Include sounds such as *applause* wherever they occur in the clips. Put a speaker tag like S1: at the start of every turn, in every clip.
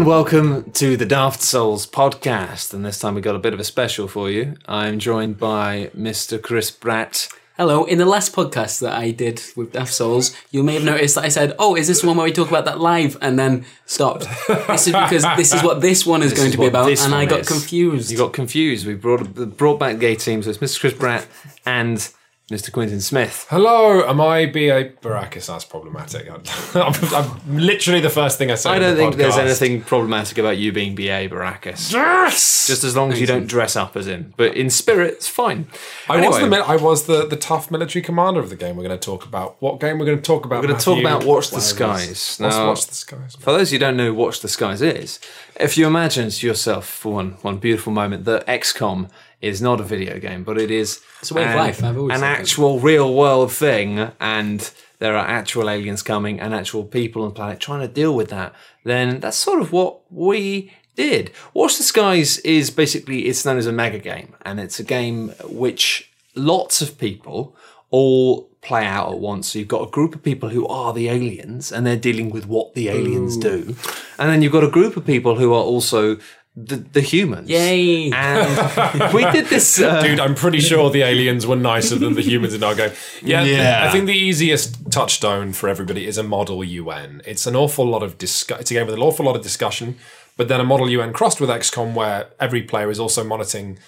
S1: and welcome to the Daft Souls podcast. And this time we got a bit of a special for you. I'm joined by Mr. Chris Bratt.
S2: Hello. In the last podcast that I did with Daft Souls, you may have noticed that I said, "Oh, is this the one where we talk about that live?" and then stopped. This is because this is what this one is going
S1: is
S2: to be about, and I got
S1: is.
S2: confused.
S1: You got confused. We brought brought back gay teams. So it's Mr. Chris Bratt and Mr. Quintin Smith.
S3: Hello, am I B.A. Baracus? That's problematic. *laughs* I'm, I'm literally the first thing I say.
S1: I don't
S3: the
S1: think there's anything problematic about you being BA Baracus.
S3: Yes!
S1: Just as long as you don't dress up as him. But in spirit, it's fine.
S3: I was, the, I was the, the tough military commander of the game we're going to talk about. What game we're going to talk about?
S1: We're going to talk about Watch the Skies. Now-
S3: Watch the Skies?
S1: For those who don't know Watch the Skies is, if you imagine to yourself for one one beautiful moment that XCOM is not a video game, but it is
S2: It's a way of
S1: an,
S2: life, I've always
S1: an
S2: said that.
S1: actual real world thing, and there are actual aliens coming and actual people on the planet trying to deal with that, then that's sort of what we did. Watch the Skies is basically it's known as a mega game, and it's a game which lots of people all play out at once. So you've got a group of people who are the aliens and they're dealing with what the aliens do. And then you've got a group of people who are also the, the humans.
S2: Yay.
S1: And *laughs* we did this. Uh,
S3: Dude, I'm pretty sure the aliens were nicer than the humans in our game. Yeah,
S1: Yeah.
S3: I think the easiest touchstone for everybody is a model UN. It's an awful lot of discuss. It's a game with an awful lot of discussion, but then a model UN crossed with XCOM, where every player is also monitoring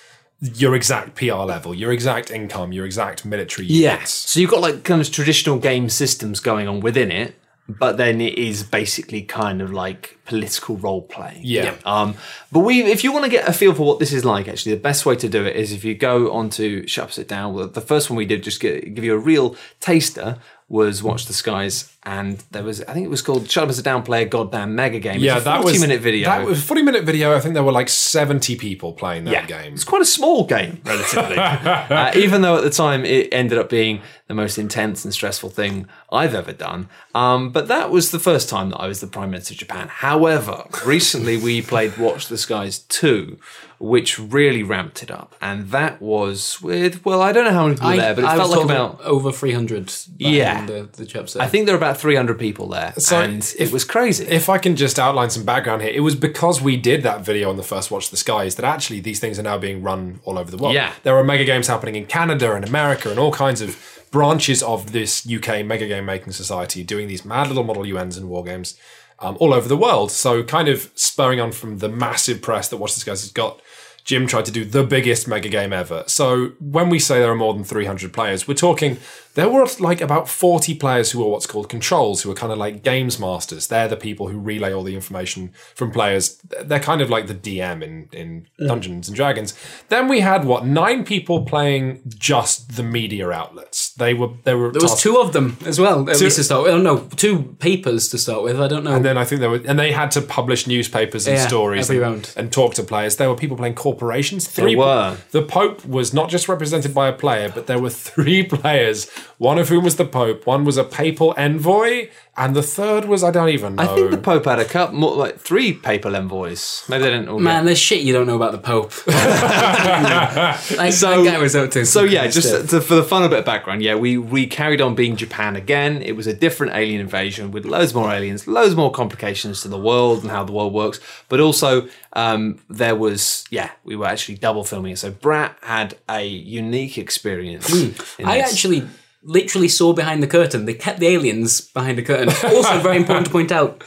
S3: your exact PR level, your exact income, your exact military.
S1: Yes.
S3: units.
S1: So you've got like kind of traditional game systems going on within it, but then it is basically kind of like political role playing.
S3: Yeah.
S1: Um, but we, if you want to get a feel for what this is like, actually, the best way to do it is if you go onto Shut Up Sit Down. The first one we did, just get, give you a real taster, was Watch the Skies, and there was, I think it was called Shut Up Sit Down, play a goddamn mega game.
S3: Yeah,
S1: it's a
S3: that
S1: 40
S3: was
S1: minute video.
S3: That was forty minute video. I think there were like seventy people playing that
S1: yeah,
S3: game.
S1: It's quite a small game, relatively. *laughs* uh, even though at the time it ended up being the most intense and stressful thing I've ever done. Um, but that was the first time that I was the Prime Minister of Japan. However, recently we played Watch the Skies 2, which really ramped it up. And that was with, well, I don't know how many people were there, but it
S2: I
S1: felt
S2: was
S1: like about.
S2: over 300.
S1: Yeah.
S2: The, the chaps there.
S1: I think there were about 300 people there.
S3: So
S1: and
S3: if-
S1: it was crazy.
S3: If I can just outline some background here, it was because we did that video on the first Watch the Skies that actually these things are now being run all over the world.
S1: Yeah.
S3: There are mega games happening in Canada and America and all kinds of branches of this UK mega game making society doing these mad little model UNs and war games um, all over the world. So kind of spurring on from the massive press that Watch the Skies has got. Jim tried to do the biggest mega game ever. So when we say there are more than 300 players, we're talking there were like about 40 players who are what's called controls, who are kind of like games masters. They're the people who relay all the information from players. They're kind of like the DM in, in Dungeons and Dragons. Then we had what nine people playing just the media outlets. They were they were
S2: there was two of them as well, at least to start with. Oh, no, two papers to start with. I don't know.
S3: And then I think there were, and they had to publish newspapers and
S2: Yeah,
S3: stories
S2: every
S3: and,
S2: round.
S3: and talk to players. There were people playing corporations. Three
S1: were.
S3: The Pope was not just represented by a player, but there were *laughs* three players. One of whom was the Pope. One was a papal envoy, and the third was I don't even know.
S1: I think the Pope had a couple, more, like three papal envoys. Maybe they didn't all get
S2: Man, there's shit you don't know about the Pope. *laughs* like, that guy was up to
S1: So yeah, just to, for the fun of a bit of background, yeah, we we carried on being Japan again. It was a different alien invasion with loads more aliens, loads more complications to the world and how the world works. But also, um, there was yeah, we were actually double filming it. So Bratt had a unique experience. in
S2: Hmm. I
S1: this.
S2: actually literally saw behind the curtain. They kept the aliens behind the curtain. Also, very important to point out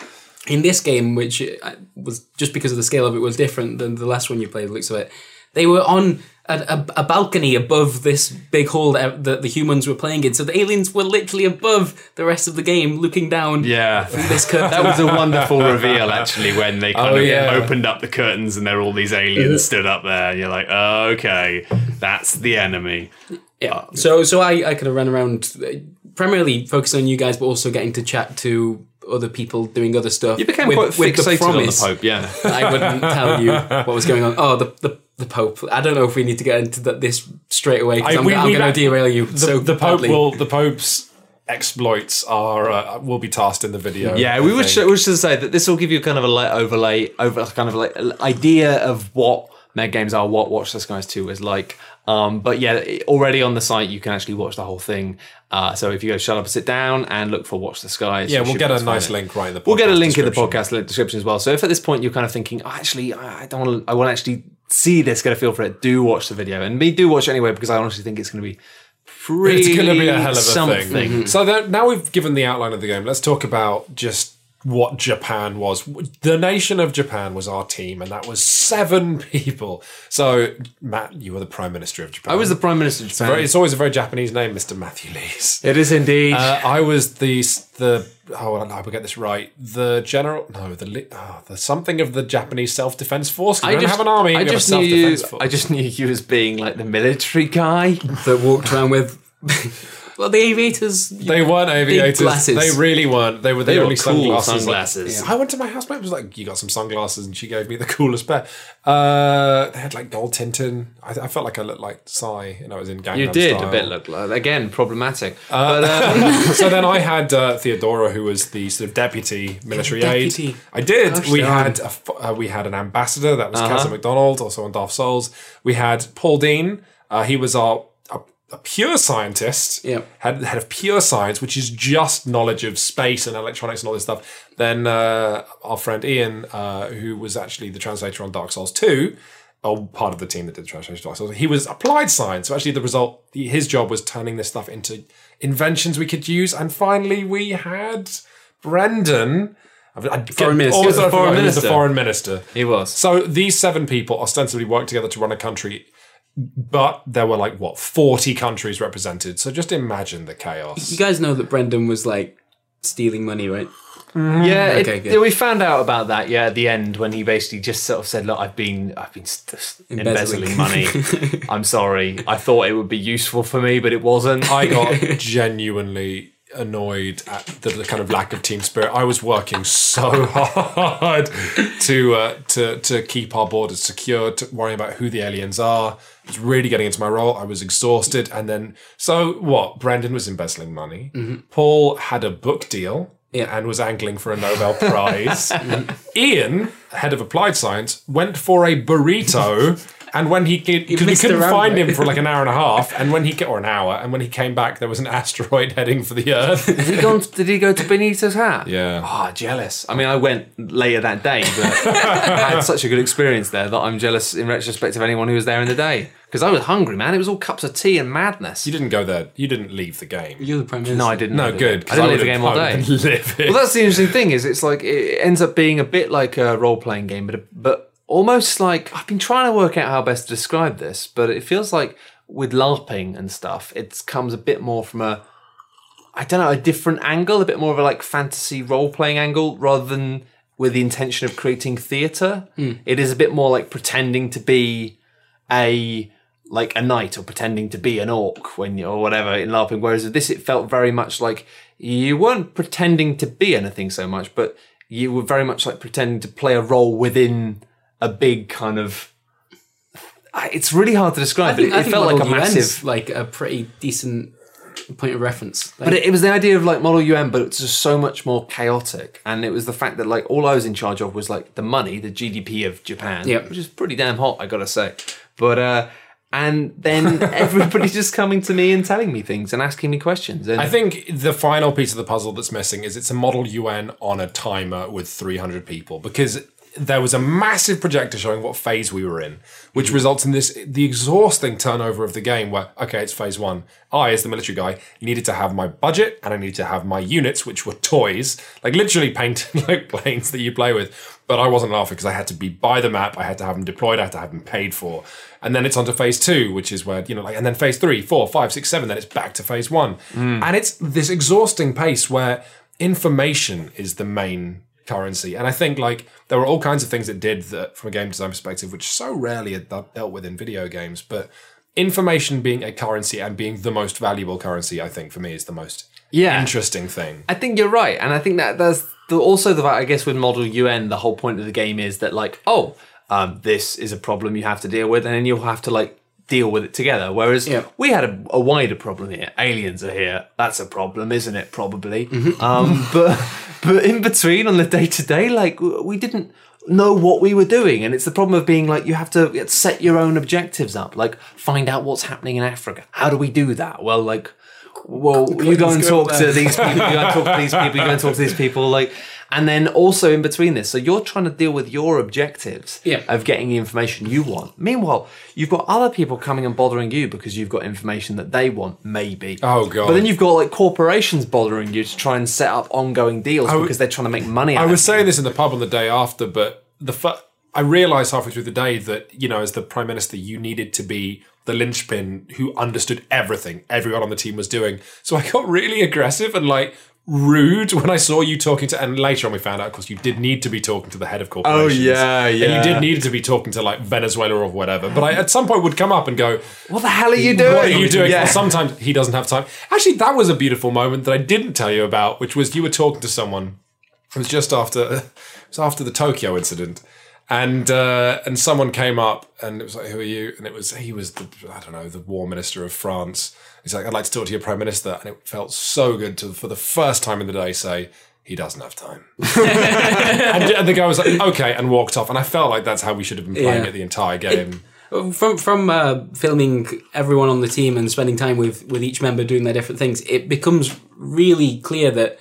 S2: in this game, which uh, was just because of the scale of it was different than the last one you played. Looks of it, they were on. A, a, a balcony above this big hall that, that the humans were playing in, so the aliens were literally above the rest of the game, looking down.
S1: Yeah,
S2: through this *laughs* curtain.
S1: that was a wonderful reveal actually when they *laughs* kind
S3: Oh,
S1: of
S3: yeah.
S1: opened up the curtains and there were all these aliens stood up there. And you're like, oh, okay, that's the enemy.
S2: Yeah. So so I, I kind of ran around uh, primarily focusing on you guys, but also getting to chat to other people doing other stuff.
S1: You became
S2: with,
S1: quite
S2: with
S1: fixated on the Pope, yeah.
S2: I wouldn't tell you *laughs* what was going on. Oh, the the, the Pope. I don't know if we need to get into that, this straight away because
S3: I-
S2: I'm, I'm going to derail you.
S3: the,
S2: so
S3: the Pope
S2: badly.
S3: will the Pope's exploits are uh, will be tasked in the video.
S1: Yeah,
S3: I
S1: we would,
S3: think.
S1: sh- we should say that this will give you kind of a light overlay, over kind of like an idea of what mega games are, what Watch the Skies 2 is like. Um, but yeah, already on the site, you can actually watch the whole thing. Uh, so if you go shut up and sit down and look for Watch the Skies.
S3: Yeah, we'll get a
S1: able to find
S3: nice
S1: it.
S3: link right in the.
S1: We'll get a link in the podcast description as well. So if at this point you're kind of thinking, oh, actually, I I don't want to, I want to actually see this, get a feel for it, do watch the video. And me, do watch it anyway because I honestly think it's going to be pretty
S3: It's going to be a hell of a
S1: something.
S3: thing. So that, now we've given the outline of the game. Let's talk about just what Japan was. The nation of Japan was our team, and that was seven *laughs* people. So Matt, you were the prime minister of Japan.
S1: I was the Prime Minister of Japan.
S3: Very- It's always a very Japanese name, Mr. Matthew Lees.
S1: it is indeed.
S3: Uh, I was the the oh I I get this right. The general no the oh, the something of the Japanese self defense force.
S1: I
S3: don't
S1: just,
S3: have an army.
S1: I
S3: we have a
S1: just knew you.
S3: self-defense force.
S1: I just knew you as being like the military guy.
S2: that walked around with. Well, the aviators.
S3: They weren't aviators.
S2: glasses.
S3: They really weren't. They were the
S1: They were
S3: only
S1: cool
S3: sunglasses.
S1: sunglasses.
S3: I went to my housemate. Was like, "You got some sunglasses," and she gave me the *laughs* coolest pair. Uh, they had like gold tinting. I, I felt like I looked like Psy, and I was in Gangnam
S1: You did
S3: Style.
S1: a bit look like again problematic. but um, *laughs*
S3: so then I had uh, Theodora, who was the sort of deputy military
S2: Deputy.
S3: aide. I did.
S2: Gosh
S3: we
S2: darn.
S3: had a, f- uh, we had an ambassador that was
S1: Uh-huh.
S3: Kazza McDonald, also on Dark Souls. We had Paul Dean. Uh, he was our a, pure scientist.
S2: Yep.
S3: Head, head of pure science, which is just knowledge of space and electronics and all this stuff. Then uh, our friend Ian, uh, who was actually the translator on Dark Souls 2, or part of the team that did the translation of Dark Souls, he was applied science. So actually, the result, his job was turning this stuff into inventions we could use. And finally, we had Brendan.
S2: Foreign minister.
S3: all
S2: He was
S3: the
S1: the foreign
S3: he was the
S1: minister.
S3: foreign minister.
S1: he was.
S3: So these seven people ostensibly worked together to run a country, but there were like what forty countries represented. So just imagine the chaos.
S2: You guys know that Brendan was like stealing money, right?
S1: Yeah, it-
S2: Okay, good.
S1: we found out about that. Yeah, at the end when he basically just sort of said, "Look, I've been, I've been st- st-
S2: Embezzling.
S1: embezzling money. *laughs* I'm sorry. I thought it would be useful for me, but it wasn't."
S3: I got genuinely annoyed at the, the kind of lack of team spirit. I was working so *laughs* hard to uh, to to keep our borders secure, to worrying about who the aliens are. Was really getting into my role. I was exhausted, and then so what? Brandon was embezzling money. Mm-hmm. Paul had a book deal.
S2: Yeah.
S3: And was angling for a Nobel Prize. *laughs* Ian, head of applied science, went for a burrito. *laughs* And when he because we couldn't find him for like an hour and a *laughs* half, and when he ca- or an hour, and when he came back, there was an *laughs* asteroid heading for the Earth. *laughs*
S1: Did he, gone, did he go to Benito's hat?
S3: Yeah.
S1: Ah, jealous. I mean, I went later that day, but I had such a good experience there that I'm jealous in retrospect of anyone who was there in the day. Because I was hungry, man. It was all cups of tea and madness.
S3: You didn't go there. You didn't leave the game.
S2: You're the prime minister.
S1: no, I didn't.
S3: No,
S1: I didn't. I didn't leave the game all
S3: I
S1: day.
S3: would've it.
S1: Well, that's the interesting thing is it's like it ends up being a bit like a role playing game, but but almost like I've been trying to work out how best to describe this, but it feels like with LARPing and stuff, it comes a bit more from a I don't know a different angle, a bit more of a like fantasy role playing angle rather than with the intention of creating theatre. Hmm. It is a bit more like pretending to be a like a knight or pretending to be an orc when you or whatever in LARPing. Whereas with this, it felt very much like you weren't pretending to be anything so much, but you were very much like pretending to play a role within a big kind of. It's really hard to describe, but it, it felt like a
S2: Model UN's
S1: massive.
S2: like a pretty decent point of reference. Like,
S1: But it, it was the idea of like Model UN, but it's just so much more chaotic. And it was the fact that like all I was in charge of was like the money, the GDP of Japan,
S2: Yep.
S1: which is pretty damn hot, I gotta say. But uh, and then *laughs* everybody just coming to me and telling me things and asking me questions. And
S3: I think the final piece of the puzzle that's missing is it's a model UN on a timer with 300 people because there was a massive projector showing what phase we were in, which mm-hmm. results in this the exhausting turnover of the game where okay, it's phase one. I, as the military guy, needed to have my budget and I needed to have my units, which were toys, like literally painted *laughs* like planes that you play with. But I wasn't laughing because I had to be by the map, I had to have them deployed, I had to have them paid for. And then it's on to phase two, which is where, you know, like, and then phase three, four, five, six, seven, then it's back to phase one. Mm. And it's this exhausting pace where information is the main currency. And I think, like, there were all kinds of things that did that from a game design perspective, which so rarely are de- dealt with in video games. But information being a currency and being the most valuable currency, I think, for me, is the most
S1: Yeah.
S3: interesting thing.
S1: I think you're right, and I think that there's the, also the I guess with Model UN, the whole point of the game is that like, oh, um, this is a problem you have to deal with, and then you'll have to like deal with it together. Whereas
S2: Yeah.
S1: we had a, a wider problem here. Aliens are here. That's a problem, isn't it? Probably. Um, *laughs* but but in between on the day to day, like we didn't. know what we were doing. And it's the problem of being like, you have to set your own objectives up, like find out what's happening in Africa. How do we do that? Well, like, well, you go and talk to these people, you go and talk to these *laughs* people, you go and talk to these people, like, and then also in between this, so you're trying to deal with your objectives
S2: Yeah.
S1: of getting the information you want. Meanwhile, you've got other people coming and bothering you because you've got information that they want, maybe.
S3: Oh, God.
S1: But then you've got like corporations bothering you to try and set up ongoing deals
S3: w-
S1: because they're trying to make money. Out
S3: I was saying this in the pub on the day after, but the fu- I realised halfway through the day that you know, as the prime minister, you needed to be the linchpin who understood everything everyone on the team was doing. So I got really aggressive and like rude when I saw you talking to. And later on, we found out, of course, you did need to be talking to the head of oh, corporations.
S1: Oh yeah,
S3: And
S1: yeah.
S3: you did need to be talking to like Venezuela or whatever. But I at some point would come up and go,
S1: What the hell are you doing?
S3: what are you doing?
S1: Yeah.
S3: Well, sometimes he doesn't have time. Actually, that was a beautiful moment that I didn't tell you about, which was you were talking to someone. It was just after it was after the Tokyo incident, and uh, and someone came up and it was like, "Who are you?" And it was he was the I don't know the War Minister of France. He's like, "I'd like to talk to your Prime Minister," and it felt so good to for the first time in the day say. He doesn't have time. *laughs* and, and the guy was like, okay, and walked off. And I felt like that's how we should have been playing
S2: Yeah.
S3: it the entire game.
S2: from from uh, filming everyone on the team and spending time with with each member doing their different things, it becomes really clear that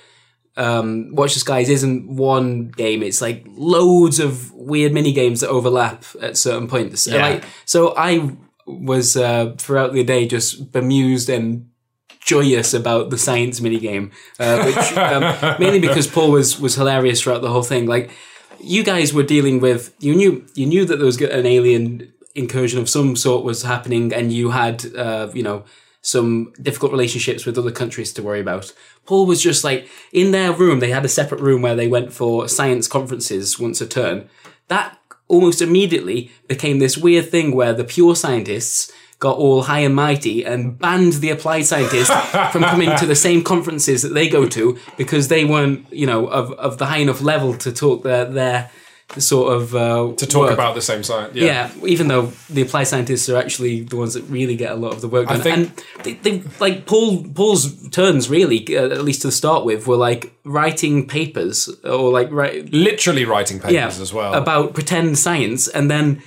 S2: um, Watch the Skies isn't one game. It's like loads of weird mini games that overlap at certain points.
S1: Yeah.
S2: like, so I was uh, throughout the day just bemused and joyous about the science mini game, uh, which *laughs* um, mainly because Paul was was hilarious throughout the whole thing. Like you guys were dealing with you knew you knew that there was an alien incursion of some sort was happening, and you had uh, you know some difficult relationships with other countries to worry about. Paul was just like in their room. They had a separate room where they went for science conferences once a turn. That almost immediately became this weird thing where the pure scientists got all high and mighty and banned the applied scientists *laughs* from coming to the same conferences that they go to because they weren't, you know, of, of the high enough level to talk their their sort of uh,
S3: To talk about the same science.
S2: yeah. even though the applied scientists are actually the ones that really get a lot of the work done.
S3: think-
S2: and they, they like Paul Paul's turns really, uh, at least to start with, were like writing papers or like write,
S3: Literally writing papers
S2: yeah,
S3: as well.
S2: about pretend science, and then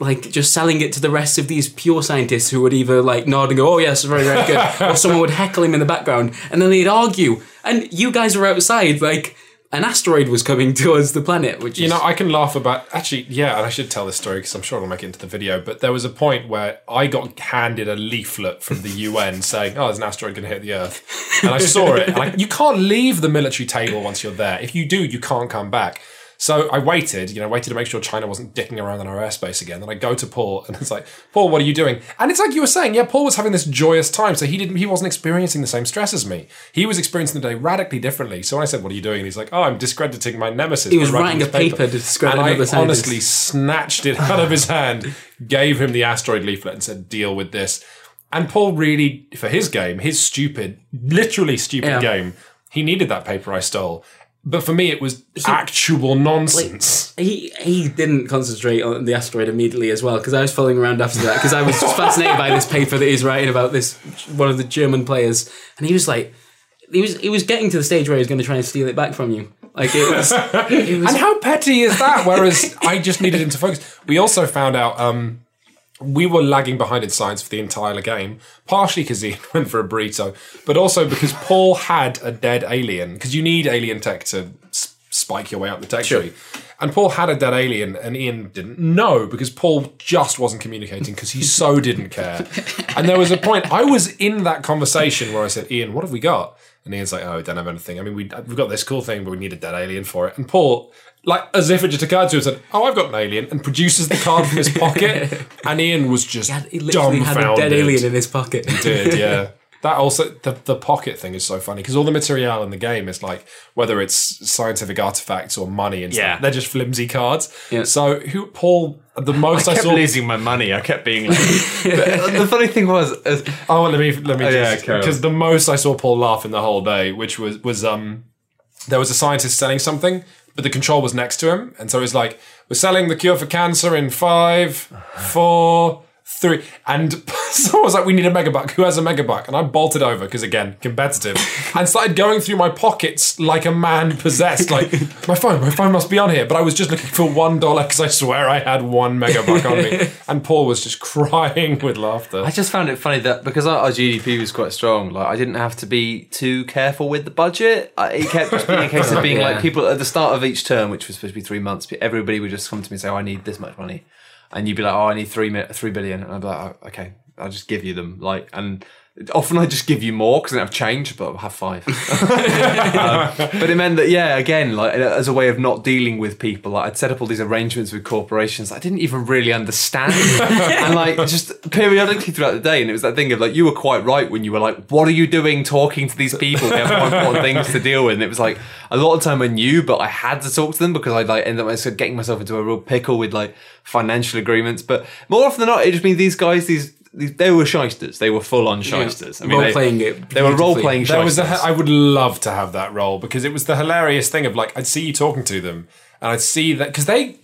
S2: like just selling it to the rest of these pure scientists who would either like nod and go, "Oh yes, very very good," *laughs* or someone would heckle him in the background, and then they'd argue, and you guys were outside like. An asteroid was coming *laughs* towards the planet, which
S3: You
S2: is
S3: know, I can laugh about. Actually, yeah, and I should tell this story because I'm sure it'll make it into the video. But there was a point where I got handed a leaflet from the UN *laughs* saying, "Oh, there's an asteroid going to hit the Earth," and I saw it. And I, you can't leave the military table once you're there. If you do, you can't come back. So I waited, you know, waited to make sure China wasn't dicking around in our airspace again. Then I go to Paul, and it's like, Paul, what are you doing? And it's like you were saying, yeah, Paul was having this joyous time, so he didn't, he wasn't experiencing the same stress as me. He was experiencing the day radically differently. So when I said, "What are you doing?" and he's like, "Oh, I'm discrediting my nemesis."
S2: He was writing a paper to discredit
S3: and I
S2: scientist.
S3: honestly snatched it out of his hand, gave him the asteroid leaflet, and said, "Deal with this." And Paul really, for his game, his stupid, literally stupid
S2: Yeah.
S3: game, he needed that paper I stole. But for me, it was actual nonsense.
S2: he he didn't concentrate on the asteroid immediately as well because I was following around after that because I was just *laughs* fascinated by this paper that he's writing about this one of the German players and he was like he was he was getting to the stage where he was going to try and steal it back from you like it was *laughs* it was
S3: and how petty is that? Whereas I just needed him to focus. We also found out um, we were lagging behind in science for the entire game, partially because he *laughs* went for a burrito, but also because Paul had a dead alien. Because you need alien tech to s- spike your way up the tech tree. And Paul had a dead alien, and Ian didn't know because Paul just wasn't communicating because he so didn't care. And there was a point I was in that conversation where I said, "Ian, what have we got?" And Ian's like, "Oh, we don't have anything. I mean, we we've got this cool thing, but we need a dead alien for it." And Paul, like as if it just occurred to him, said, "Oh, I've got an alien," and produces the card from his pocket. *laughs* And Ian was just
S2: he, had, he literally had a dead alien in his pocket He
S3: Did yeah. *laughs* That also the the pocket thing is so funny because all the material in the game is like whether it's scientific artifacts or money and
S1: Yeah.
S3: stuff, they're just flimsy cards.
S2: Yeah.
S3: So who Paul the most I,
S1: I kept
S3: saw
S1: losing my money. I kept being like. *laughs* The funny thing was, is,
S3: Oh, let me let me
S1: Oh, yeah,
S3: just because the most I saw Paul laugh in the whole day, which was was um there was a scientist selling something, but the control was next to him, and so it was like we're selling the cure for cancer in five, four, three, and *laughs* *laughs* So I was like, we need a megabuck. Who has a megabuck? And I bolted over because again, competitive, *laughs* and started going through my pockets like a man possessed. Like *laughs* my phone, my phone must be on here. But I was just looking for one dollar because I swear I had one megabuck on me. And Paul was just crying with laughter.
S1: I just found it funny that because our, our GDP was quite strong, like I didn't have to be too careful with the budget. I, it kept just being a case of being
S2: Yeah.
S1: like people at the start of each term, which was supposed to be three months. Everybody would just come to me and say, "Oh, I need this much money," and you'd be like, "Oh, I need three mi- three billion," and I'd be like, oh, "Okay, I'll just give you them." Like, and often I just give you more because I don't have change, but I'll have five. *laughs* Um, but it meant that yeah, again, like as a way of not dealing with people, like I'd set up all these arrangements with corporations I didn't even really understand, *laughs* and like just periodically throughout the day, and it was that thing of like you were quite right when you were like, what are you doing talking to these people? They have more important things to deal with. And it was like a lot of time I knew, but I had to talk to them because I'd like end up getting myself into a real pickle with like financial agreements. But more often than not, it just means these guys, these. These they were shysters. They were full on shysters. I mean,
S2: Role
S1: they-
S2: playing it.
S1: They were role playing
S3: That was the.
S1: shysters.
S3: I would love to have that role because it was the hilarious thing of like I'd see you talking to them and I'd see that because they.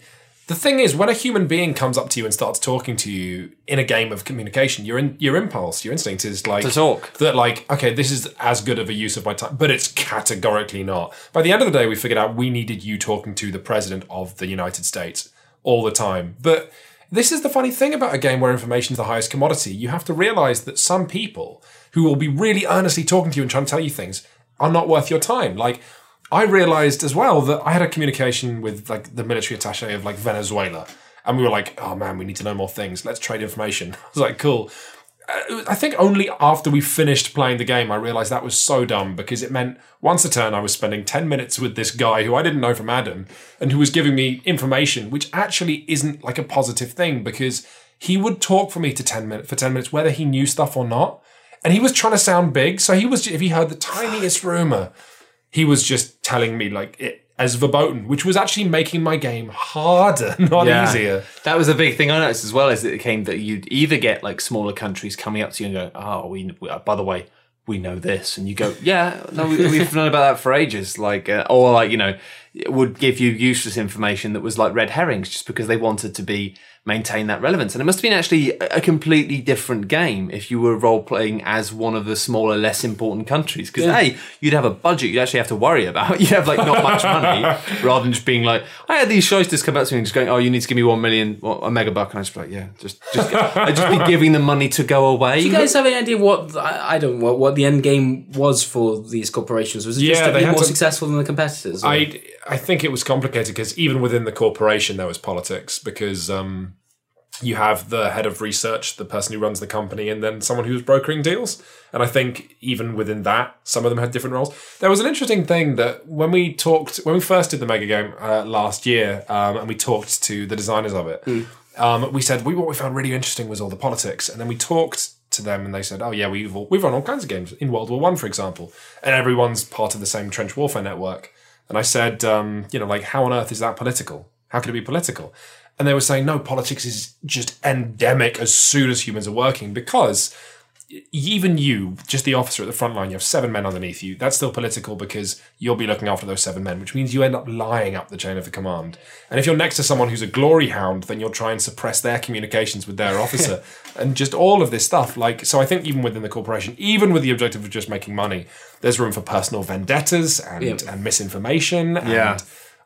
S3: The thing is, when a human being comes up to you and starts talking to you in a game of communication, your in, your impulse, your instinct is like
S1: To talk.
S3: That like, okay, this is as good of a use of my time, but it's categorically not. By the end of the day, we figured out we needed you talking to the president of the United States all the time. But this is the funny thing about a game where information is the highest commodity. You have to realize that some people who will be really earnestly talking to you and trying to tell you things are not worth your time. Like, I realized as well that I had a communication with like the military attache of like Venezuela, and we were like, "Oh man, we need to know more things. Let's trade information." *laughs* I was like, "Cool." Uh, I think only after we finished playing the game, I realized that was so dumb because it meant once a turn I was spending 10 minutes with this guy who I didn't know from Adam and who was giving me information, which actually isn't like a positive thing because he would talk for me to 10 minutes for 10 minutes, whether he knew stuff or not. And he was trying to sound big. So he was, if he heard the tiniest rumor, he was just telling me like it as verboten, which was actually making my game harder, *laughs* not
S1: Yeah.
S3: easier.
S1: That was a big thing I noticed as well. Is that it came that you'd either get like smaller countries coming up to you and go, "Oh, we, we by the way, we know this," and you go, "Yeah, no, we, we've known about that for ages." Like, uh, or like you know, would give you useless information that was like red herrings just because they wanted to be maintain that relevance. And it must have been actually a a completely different game if you were role playing as one of the smaller, less important countries. Because hey, you'd have a budget you'd actually have to worry about. *laughs* You'd have like not much money, *laughs* rather than just being like, I had these shysters come up to me and just going, "Oh, you need to give me one million, well, a megabuck," and I just be like, "Yeah, just, just, *laughs* I'd just be giving them money to go away."
S2: Do you guys have any idea what I, I don't know, what, what the end game was for these corporations? Was it just
S3: Yeah,
S2: to be more
S3: to-
S2: successful than the competitors? or-
S3: I I think it was complicated because even within the corporation there was politics because um, you have the head of research, the person who runs the company, and then someone who's brokering deals. And I think even within that, some of them had different roles. There was an interesting thing that when we talked, when we first did the mega game uh, last year, um, and we talked to the designers of it, um, we said we what we found really interesting was all the politics, and then we talked to them, and they said, "Oh yeah, we've all, we've run all kinds of games in World War One, for example, and everyone's part of the same trench warfare network." And I said, um, "You know, like how on earth is that political? How could it be political?" And they were saying, "No, politics is just endemic as soon as humans are working because." Even you, just the officer at the front line, you have seven men underneath you. That's still political because you'll be looking after those seven men, which means you end up lying up the chain of the command. And if you're next to someone who's a glory hound, then you'll try and suppress their communications with their officer. *laughs* and just all of this stuff. Like, so I think even within the corporation, even with the objective of just making money, there's room for personal vendettas and,
S2: Yeah.
S3: and misinformation and
S1: Yeah.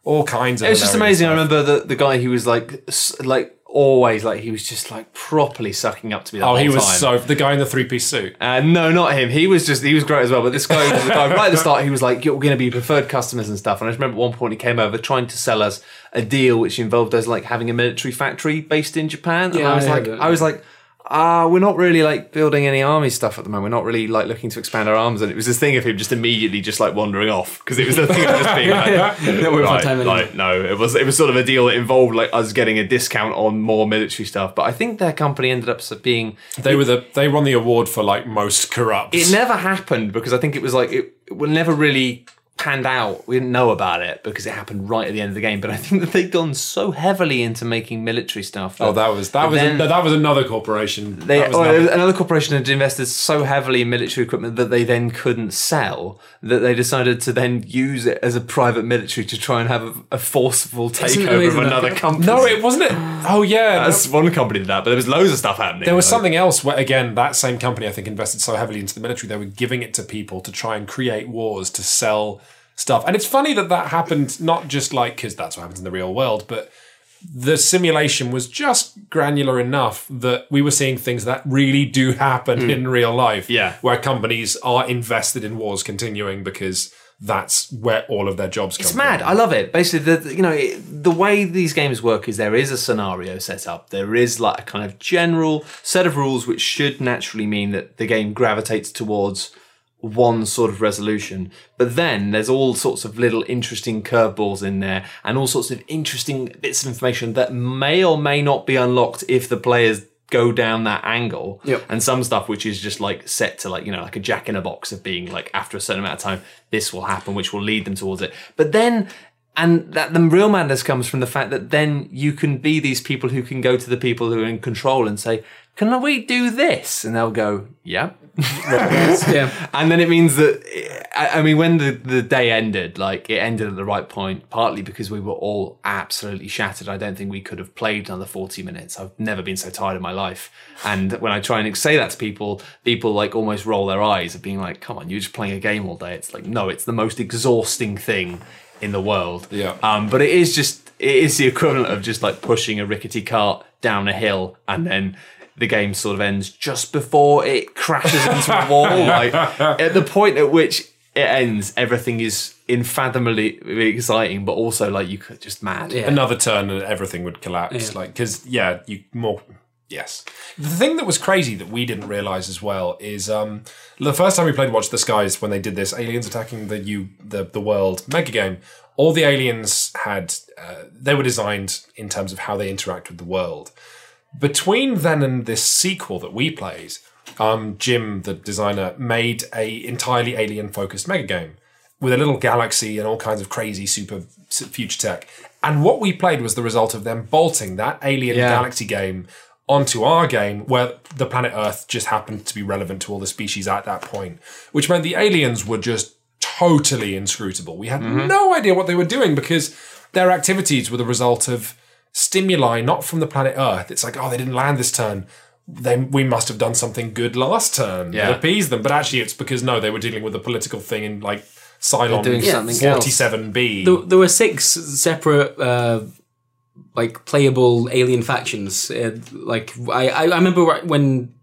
S3: all kinds of
S1: It's just amazing. I remember the, the guy who was like, like always, like he was just like properly sucking up to me. The
S3: Oh,
S1: whole
S3: he was
S1: time.
S3: so the guy in the three piece suit.
S1: Uh, no, not him. He was just, he was great as well. But this guy was the guy right at the start, he was like, you're going to be preferred customers and stuff. And I just remember at one point he came over trying to sell us a deal which involved us like having a military factory based in Japan. And
S2: Yeah,
S1: I was
S2: I
S1: like,
S2: heard it.
S1: I was like, ah, we're not really like building any army stuff at the moment. We're not really like looking to expand our arms. And it was this thing of him just immediately just like wandering off because it was the thing of just being like, *laughs* no, we're right,
S2: time
S1: like, no, it was it was sort of a deal that involved like us getting a discount on more military stuff. But I think their company ended up being
S3: They were the they won the award for like most corrupt.
S1: it never happened because I think it was like it, it never really panned out. We didn't know about it because it happened right at the end of the game. But I think that they'd gone so heavily into making military stuff.
S3: Oh, that was that was
S1: then-
S3: that was another corporation.
S1: They,
S3: That
S1: or oh,
S3: another-
S1: another corporation had invested so heavily in military equipment that they then couldn't sell that they decided to then use it as a private military to try and have a, a forceful takeover of
S2: amazing that-
S1: another company.
S3: no, it wasn't it. Oh yeah, uh,
S1: That's one company did that, but there was loads of stuff happening.
S3: There was
S1: Like-
S3: something else where, again, that same company I think invested so heavily into the military, they were giving it to people to try and create wars to sell stuff. And it's funny that that happened not just like because that's what happens in the real world, but the simulation was just granular enough that we were seeing things that really do happen hmm. in real life.
S1: Yeah.
S3: where companies are invested in wars continuing because that's where all of their jobs come
S1: It's
S3: from.
S1: mad. I love it. Basically, the you know it, the way these games work is there is a scenario set up. There is like a kind of general set of rules which should naturally mean that the game gravitates towards one sort of resolution. But then there's all sorts of little interesting curveballs in there and all sorts of interesting bits of information that may or may not be unlocked if the players go down that angle.
S2: Yep.
S1: And some stuff which is just like set to like, you know, like a jack in a box of being like after a certain amount of time, this will happen, which will lead them towards it. But then and that the real madness comes from the fact that then you can be these people who can go to the people who are in control and say, Can we do this? And they'll go, Yeah.
S2: Yeah.
S1: And then it means that, I I mean, when the, the day ended, like it ended at the right point, partly because we were all absolutely shattered. I don't think we could have played another 40 minutes. I've never been so tired in my life. And when I try and say that to people, people like almost roll their eyes at being like, come on, you're just playing a game all day. It's like, no, it's the most exhausting thing in the world.
S3: Yeah.
S1: Um, but it is just, it is the equivalent of just like pushing a rickety cart down a hill and then the game sort of ends just before it crashes into a wall. *laughs* Like at the point at which it ends, everything is infathomably exciting, but also like you could just mad.
S2: Yeah.
S3: another turn and everything would collapse. Like because yeah, you more yes. The thing that was crazy that we didn't realize as well is um the first time we played Watch the Skies when they did this aliens attacking the you the the world mega game. All the aliens had uh, they were designed in terms of how they interact with the world. Between then and this sequel that we played, um, Jim, the designer, made a entirely alien focused mega game with a little galaxy and all kinds of crazy super future tech. And what we played was the result of them bolting that alien
S1: Yeah.
S3: galaxy game onto our game where the planet Earth just happened to be relevant to all the species at that point, which meant the aliens were just totally inscrutable. We had no idea what they were doing because their activities were the result of stimuli not from the planet Earth. It's like, oh, they didn't land this turn. Then we must have done something good last turn
S1: Yeah.
S3: that appeased them. But actually, it's because no, they were dealing with a political thing in like Cylon
S1: doing something else.
S3: 47B.
S2: There, there were six separate, uh, like playable alien factions. Uh, like I, I, I remember when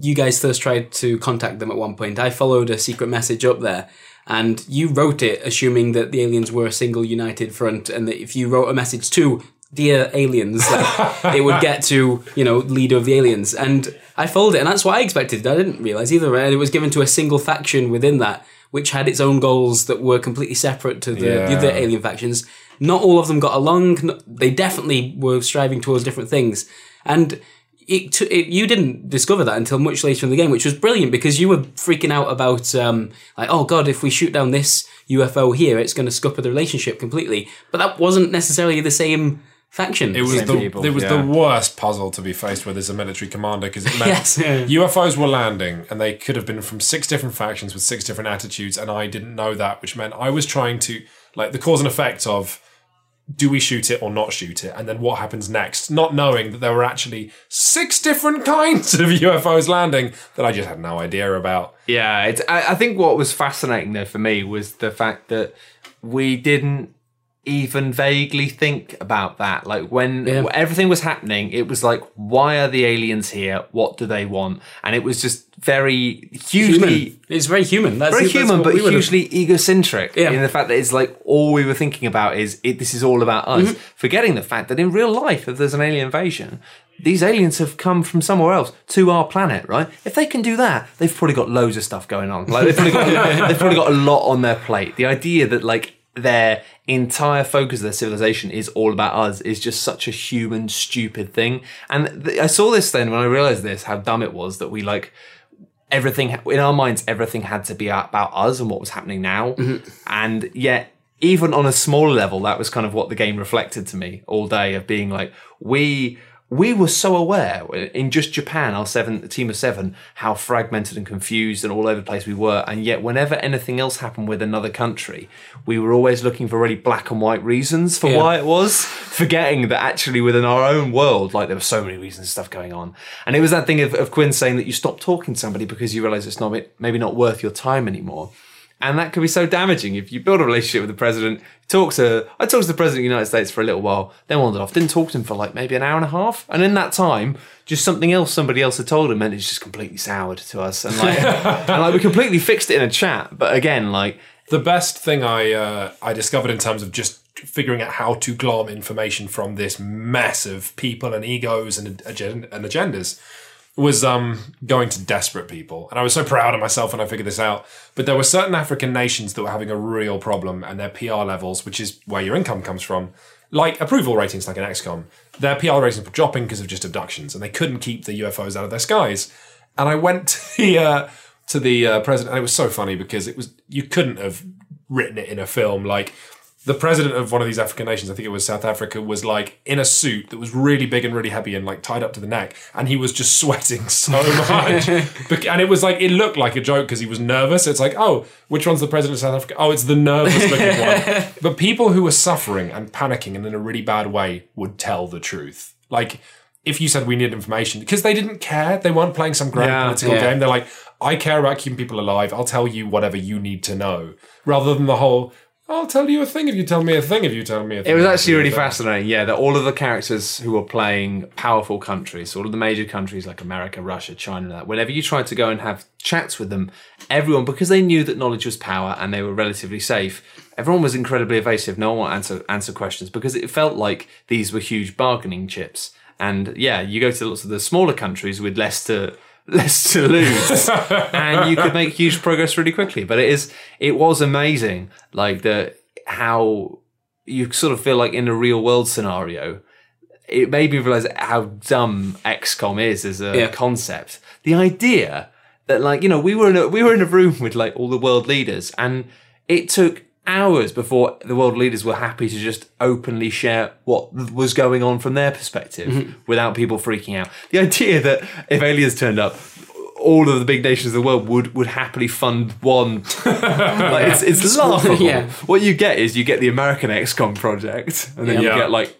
S2: you guys first tried to contact them at one point. I followed a secret message up there, and you wrote it assuming that the aliens were a single united front, and that if you wrote a message to dear aliens, like, it would get to you know leader of the aliens. And I followed it, and that's what I expected. I didn't realize either. And it was given to a single faction within that, which had its own goals that were completely separate to the, the other alien factions. Not all of them got along. They definitely were striving towards different things, and. It, it, you didn't discover that until much later in the game, which was brilliant because you were freaking out about um, like, oh god, if we shoot down this UFO here, it's going to scupper the relationship completely. But that wasn't necessarily the same faction.
S3: It was the
S1: people,
S3: it was
S1: yeah.
S3: the worst puzzle to be faced with as a military commander because it *laughs* meant
S2: Yes, yeah.
S3: UFOs were landing and they could have been from six different factions with six different attitudes, and I didn't know that, which meant I was trying to like the cause and effect of do we shoot it or not shoot it, and then what happens next, not knowing that there were actually six different *laughs* kinds of UFOs landing that I just had no idea about.
S1: Yeah, it's, I, I think what was fascinating though for me was the fact that we didn't even vaguely think about that. Like when
S2: Yeah.
S1: everything was happening, it was like, why are the aliens here? What do they want? And it was just very hugely.
S2: human. It's very human. That's,
S1: Very human, but hugely egocentric
S2: Yeah.
S1: in the fact that it's like all we were thinking about is it, this is all about us,
S2: Mm-hmm.
S1: forgetting the fact that in real life, if there's an alien invasion, these aliens have come from somewhere else to our planet, right? If they can do that, they've probably got loads of stuff going on. Like they've probably got, *laughs* they've probably got a lot on their plate. The idea that like their entire focus of their civilization is all about us is just such a human, stupid thing. And th- I saw this then when I realized this, how dumb it was that we like everything in our minds, everything had to be about us and what was happening now. Mm-hmm. And yet, even on a smaller level, that was kind of what the game reflected to me all day of being like, we we were so aware uh, in just Japan, our seven team of seven, how fragmented and confused and all over the place we were. And yet, whenever anything else happened with another country, we were always looking for really black and white reasons for
S2: Yeah.
S1: why it was, *laughs* forgetting that actually within our own world, like there were so many reasons and stuff going on. And it was that thing of, of Quinn saying that you stop talking to somebody because you realize it's not maybe not worth your time anymore. And that could be so damaging if you build a relationship with the president. Talk to I talked to the president of the United States for a little while, then wandered off. Didn't talk to him for like maybe an hour and a half. And in that time, just something else somebody else had told him, and it's just completely soured to us. And like, *laughs* and like we completely fixed it in a chat. But again, like
S3: the best thing I uh, I discovered in terms of just figuring out how to glom information from this mess of people and egos and, and agendas was um, going to desperate people. And I was so proud of myself when I figured this out. But there were certain African nations that were having a real problem and their PR levels, which is where your income comes from, like approval ratings like an XCOM, their PR ratings were dropping because of just abductions and they couldn't keep the UFOs out of their skies. And I went *laughs* to the, uh, to the uh, president and it was so funny because it was, you couldn't have written it in a film. Like the president of one of these African nations, I think it was South Africa, was like in a suit that was really big and really heavy and like tied up to the neck, and he was just *laughs* sweating so *laughs* much. And it was like it looked like a joke because he was nervous. It's like, oh, which one's the president of South Africa? Oh, it's the nervous looking one. *laughs* But people who were suffering and panicking and in a really bad way would tell the truth. Like if you said we need information because they didn't care, they weren't playing some grand
S1: Yeah,
S3: political
S2: yeah.
S3: game. They're like, I care about keeping people alive. I'll tell you whatever you need to know, rather than the whole. I'll tell you a thing if you tell me a thing if you tell me a thing.
S1: It was actually really fascinating, yeah, that all of the characters who were playing powerful countries, all of the major countries like America, Russia, China, that whenever you tried to go and have chats with them, everyone, because they knew that knowledge was power and they were relatively safe, everyone was incredibly evasive. No one answer answer questions because it felt like these were huge bargaining chips. And yeah, you go to lots of the smaller countries with less to less to lose *laughs* and you could make huge progress really quickly but it is it was amazing like the how you sort of feel like in a real world scenario it made me realize how dumb XCOM is as a
S2: Yeah.
S1: concept. The idea that like you know we were in a we were in a room with like all the world leaders and it took hours before the world leaders were happy to just openly share what was going on from their perspective mm-hmm. without people freaking out. The idea that if aliens turned up all of the big nations of the world would would happily fund one *laughs* like, it's, it's laughable.
S2: Yeah.
S1: What you get is you get the American XCOM project, and then you
S3: Yeah.
S1: get like,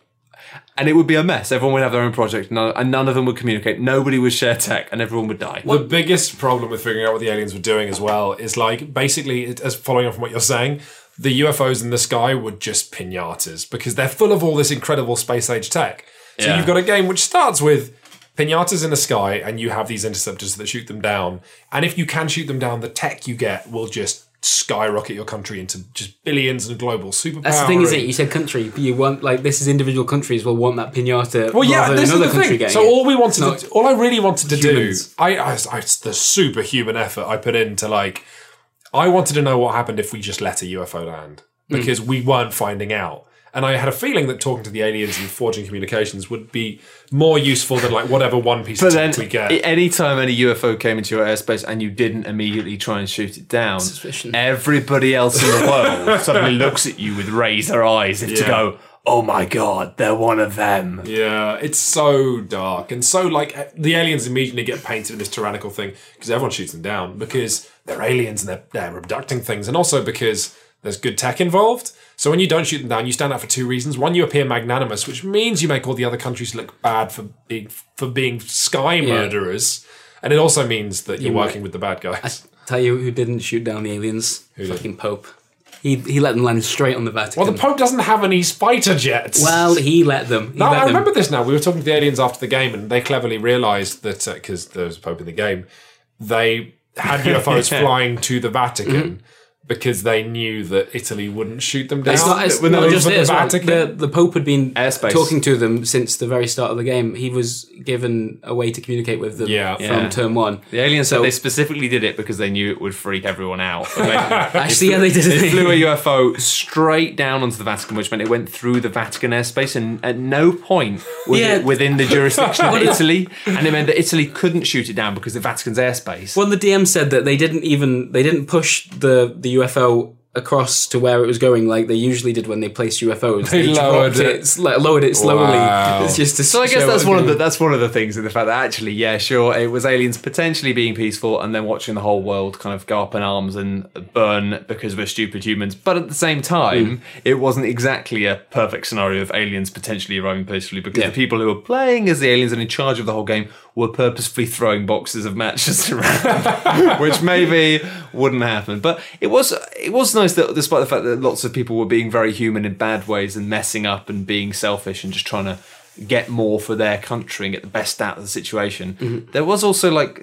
S1: and it would be a mess. Everyone would have their own project, none, and none of them would communicate. Nobody would share tech, and everyone would die.
S3: The biggest problem with figuring out what the aliens were doing as well is like basically, it- as following on from what you're saying, the UFOs in the sky were just pinatas because they're full of all this incredible space age tech. So
S1: Yeah.
S3: you've got a game which starts with pinatas in the sky and you have these interceptors that shoot them down. And if you can shoot them down, the tech you get will just skyrocket your country into just billions and global superpower.
S2: That's the thing, isn't it? You said country, but you want like this is individual countries will want that pinata.
S3: Well, yeah,
S2: rather than
S3: this is the
S2: country
S3: thing.
S2: getting
S3: So
S2: it.
S3: all we wanted,
S2: not
S3: to, all I really wanted to
S2: humans.
S3: do, I, I, I, the superhuman effort I put into like, I wanted to know what happened if we just let a UFO land
S2: Hmm.
S3: because we weren't finding out, and I had a feeling that talking to the aliens and forging communications would be more useful than like whatever one piece
S1: But
S3: of
S1: then,
S3: tech we get.
S1: any time any UFO came into your airspace and you didn't immediately try and shoot it down,
S2: Suspicion.
S1: everybody else in the world *laughs* suddenly looks at you with razor eyes as to go, "Oh my god, they're one of them."
S3: Yeah, it's so dark and so like the aliens immediately get painted in this tyrannical thing because everyone shoots them down because they're aliens and they're, they're abducting things, and also because there's good tech involved. So when you don't shoot them down, you stand out for two reasons. One, you appear magnanimous, which means you make all the other countries look bad for being for being sky murderers, and it also means that you're
S2: might-
S3: working with the bad guys.
S2: I Tell you who didn't shoot down the aliens?
S3: did?
S2: Fucking Pope. He he let them land straight on the Vatican.
S3: Well, the Pope doesn't have any fighter jets.
S2: Well, he let them. He
S3: No,
S2: let
S3: I
S2: them.
S3: remember this now. We were talking to the aliens after the game, and they cleverly realised that uh, because there was a Pope in the game, they had *laughs* UFOs flying to the Vatican mm-hmm. Because they knew that Italy wouldn't shoot them down.
S2: It's not, it's not just
S3: with
S2: it as well. The, the Pope had been
S1: Airspace.
S2: talking to them since the very start of the game. He was given a way to communicate with them
S3: Yeah.
S2: from
S1: Yeah.
S2: turn one.
S1: The aliens said they specifically did it because they knew it would freak everyone out. *laughs* But they-
S2: Actually, yeah, they did
S1: They
S2: it.
S1: flew a UFO straight down onto the Vatican, which meant it went through the Vatican airspace, and at no point was
S2: Yeah.
S1: it within the jurisdiction of *laughs* Italy. And it meant that Italy couldn't shoot it down because the Vatican's airspace.
S2: Well, the DM said that they didn't even they didn't push the the UFO across to where it was going like they usually did when they placed UFOs.
S3: They
S2: dropped
S3: lowered it.
S2: sl- lowered it slowly.
S3: Wow.
S2: It's *laughs* just to
S1: So I guess that's one of the that's one of the things in the fact that actually, yeah, sure, it was aliens potentially being peaceful and then watching the whole world kind of go up in arms and burn because we're stupid humans. But at the same time, hmm. it wasn't exactly a perfect scenario of aliens potentially arriving peacefully because
S2: Yeah.
S1: the people who were playing as the aliens and in charge of the whole game were purposefully throwing boxes of matches *laughs* around, which maybe wouldn't happen. But it was it was nice that despite the fact that lots of people were being very human in bad ways and messing up and being selfish and just trying to get more for their country and get the best out of the situation. Mm-hmm. There was also like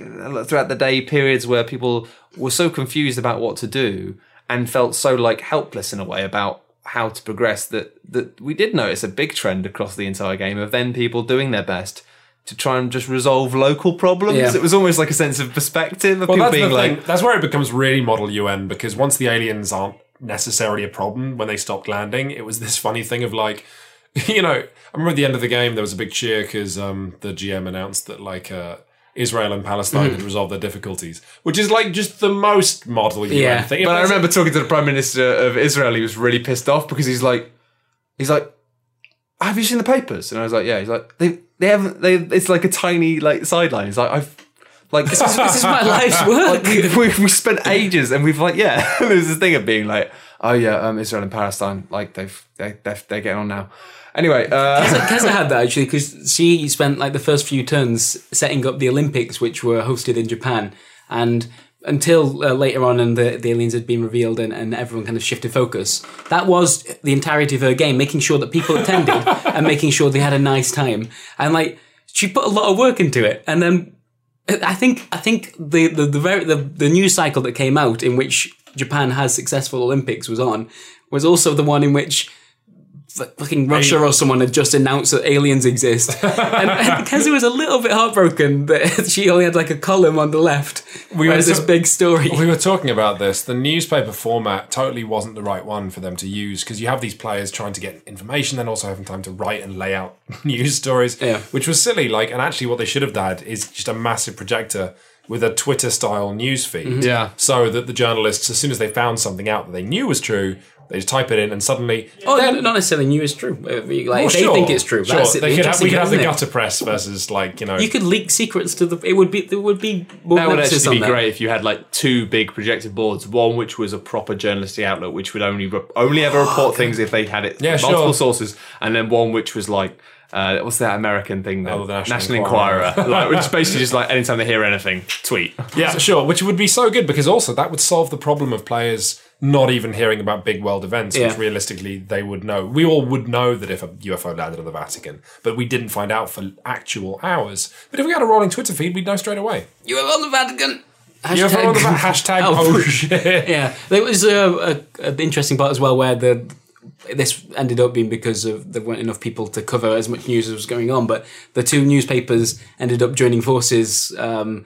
S1: throughout the day periods where people were so confused about what to do and felt so like helpless in a way about how to progress that that we did notice a big trend across the entire game of then people doing their best to try and just resolve local problems.
S2: Yeah.
S1: It was almost like a sense of perspective of
S3: Well,
S1: people
S3: that's
S1: being like,
S3: thing. That's where it becomes really model UN because once the aliens aren't necessarily a problem when they stopped landing, it was this funny thing of like, *laughs* you know, I remember at the end of the game there was a big cheer because um, the GM announced that like uh, Israel and Palestine had resolved their difficulties, which is like just the most model UN
S2: Yeah,
S3: thing. If
S1: But I remember talking to the Prime Minister of Israel. He was really pissed off because he's like, he's like, "Have you seen the papers?" And I was like, "Yeah." He's like, "They, they haven't. They, it's like a tiny like sideline." He's like, "I've." Like this is,
S2: this is my life's *laughs* work.
S1: we, we, we spent ages and we've like yeah *laughs* there's this thing of being like oh yeah um Israel and Palestine like they've they, they're, they're getting on now anyway uh
S2: Keza *laughs* had that actually because she spent like the first few turns setting up the Olympics, which were hosted in Japan, and until uh, later on, and the, the aliens had been revealed, and, and everyone kind of shifted focus. That was the entirety of her game, making sure that people attended *laughs* and making sure they had a nice time. And like she put a lot of work into it, and then I think I think the the the, very, the the news cycle that came out in which Japan has successful Olympics was on was also the one in which fucking Russia or someone had just announced that aliens exist, *laughs* and, and Keza was a little bit heartbroken that *laughs* she only had like a column on the left.
S3: We
S2: We
S3: were
S2: this
S3: so-
S2: big story.
S3: We were talking about this. The newspaper format totally wasn't the right one for them to use because you have these players trying to get information, then also having time to write and lay out *laughs* news stories,
S2: Yeah.
S3: which was silly. Like, and actually, what they should have had is just a massive projector with a Twitter style news feed. Mm-hmm.
S1: Yeah.
S3: So that the journalists, as soon as they found something out that they knew was true, they just type it in, and suddenly,
S2: Oh,
S3: then-
S2: not necessarily new is true. Uh, Like,
S3: Well,
S2: they
S3: sure,
S2: think it's true.
S3: Sure,
S2: That's it,
S3: they could have, we could have the
S2: bit, isn't
S3: gutter press versus like you know.
S2: You could leak secrets to the. It would be. There would be more
S1: That would actually be
S2: that.
S1: great if you had like two big projected boards. One which was a proper journalistic outlet, which would only re- only ever report things if they had it
S3: Yeah,
S1: multiple
S3: sure.
S1: sources, and then one which was like. Uh, what's that American thing? Then?
S3: Oh, the National
S1: Enquirer,
S3: Enquirer.
S1: like, which is basically just like anytime they hear anything, tweet.
S3: Yeah, sure. Which would be so good because also that would solve the problem of players not even hearing about big world events,
S2: Yeah.
S3: which realistically they would know. We all would know that if a UFO landed on the Vatican, but we didn't find out for actual hours. But if we had a rolling Twitter feed, we'd know straight away.
S2: You are on the Vatican.
S3: UFO on the Va- hashtag
S2: Oh,
S3: oh *laughs* shit.
S2: yeah, there was a, a, an interesting part as well where the this ended up being because of there weren't enough people to cover as much news as was going on, but the two newspapers ended up joining forces um,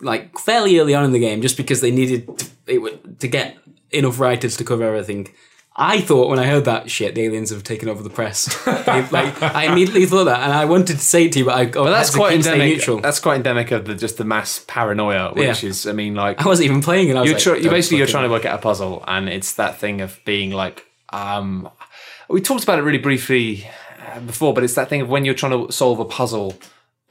S2: like fairly early on in the game, just because they needed to, it, to get enough writers to cover everything. I thought when I heard that shit, the aliens have taken over the press. *laughs* like I immediately thought that, and I wanted to say it to you, but I got
S1: But that's quite endemic.
S2: neutral.
S1: That's quite endemic of the just the mass paranoia, which
S2: Yeah.
S1: is, I mean, like
S2: I wasn't even playing it. I was
S1: you're,
S2: like,
S1: tr- you
S2: "Don't
S1: basically you're trying to work out a puzzle, and it's that thing of being like, um, we talked about it really briefly uh, before, but it's that thing of when you're trying to solve a puzzle,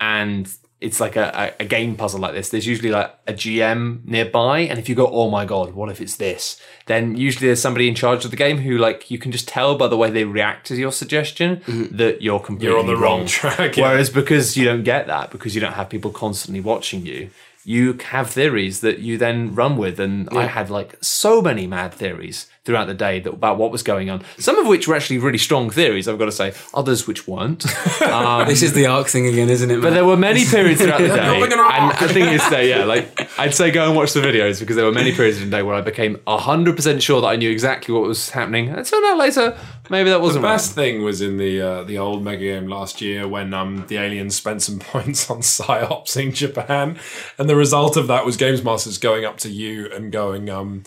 S1: and it's like a, a, game puzzle like this. There's usually like a GM nearby, and if you go, oh my god, what if it's this? Then usually there's somebody in charge of the game who like you can just tell by the way they react to your suggestion mm-hmm. that you're completely
S3: You're on the wrong
S1: wrong
S3: track, yeah.
S1: Whereas because you don't get that, because you don't have people constantly watching you, you have theories that you then run with. And I had like so many mad theories throughout the day that, about what was going on. Some of which were actually really strong theories, I've got to say. Others which weren't. *laughs* Um,
S2: This is the arc thing again, isn't it?
S1: but there were many periods throughout the *laughs* day.
S3: Building an
S1: and
S3: ark.
S1: the thing is that, yeah, like I'd say go and watch the videos because there were many periods in the day where I became 100% sure that I knew exactly what was happening. And turned out later, maybe that wasn't
S3: The
S1: right.
S3: best thing was in the uh, the old mega game last year when um, the aliens spent some *laughs* points on psyopsing Japan, and the result of that was Games Masters going up to you and going, um,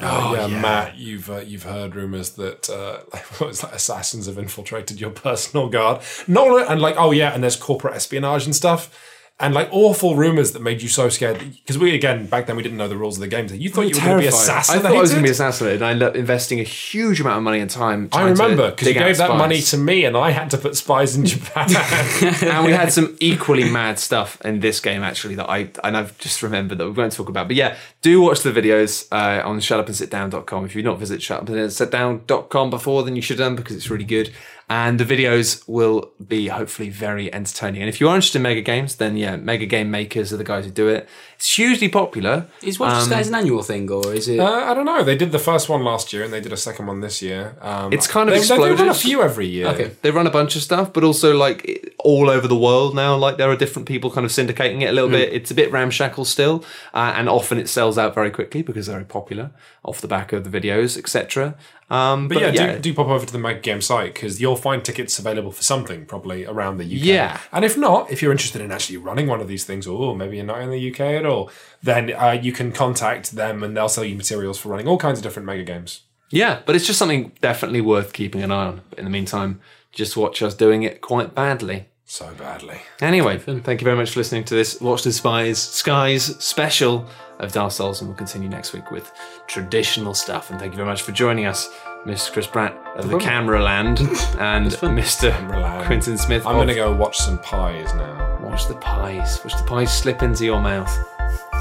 S3: oh, yeah, Matt, you've uh, you've heard rumors that uh, *laughs* what was that, assassins have infiltrated your personal guard, not and like oh yeah, and there's corporate espionage and stuff. And like awful rumors that made you so scared because we again back then we didn't know the rules of the game. So you thought you were going to be assassinated.
S1: I thought I was going to be assassinated, and I ended up investing a huge amount of money and time.
S3: I remember because you gave that
S1: spies.
S3: money to me, and I had to put spies in Japan. *laughs*
S1: and we had some equally mad stuff in this game actually that I and I've just remembered that we won't talk about. But yeah, do watch the videos uh, on shutupandsitdown.com. If you've not visited shutupandsitdown.com before, then you should have done because it's really good. And the videos will be hopefully very entertaining. And if you are interested in mega games, then yeah, mega game makers are the guys who do it. It's hugely popular.
S2: Is Watch the Skies an annual thing or is it?
S3: Uh, I don't know. They did the first one last year, and they did a second one this year. Um,
S1: It's kind of
S3: they, they, they run a few every year.
S2: Okay.
S1: They run a bunch of stuff, but also like all over the world now. Like there are different people kind of syndicating it a little bit. It's a bit ramshackle still, uh, and often it sells out very quickly because they're very popular off the back of the videos, etc. Um,
S3: But, yeah, Do, do pop over to the Mega Game site because you'll find tickets available for something probably around the UK.
S1: Yeah.
S3: And if not, if you're interested in actually running one of these things, or maybe you're not in the UK at all, then uh, you can contact them and they'll sell you materials for running all kinds of different mega games.
S1: yeah, but it's just something definitely worth keeping an eye on. But in the meantime, just watch us doing it quite badly.
S3: So badly.
S1: Anyway, thank you very much for listening to this Watch the Spies Skies special of Dark Souls, and we'll continue next week with traditional stuff. And thank you very much for joining us, Miss Chris Bratt of the Camera Land *laughs* and Mr.
S3: Cameraland.
S1: Quintin Smith.
S3: I'm
S1: of
S3: going to go watch some pies now.
S1: Watch the pies. Watch the pies slip into your mouth.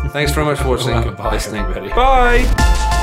S1: Thanks very much for watching,
S3: Bye,
S1: listening.
S3: everybody.
S1: Bye.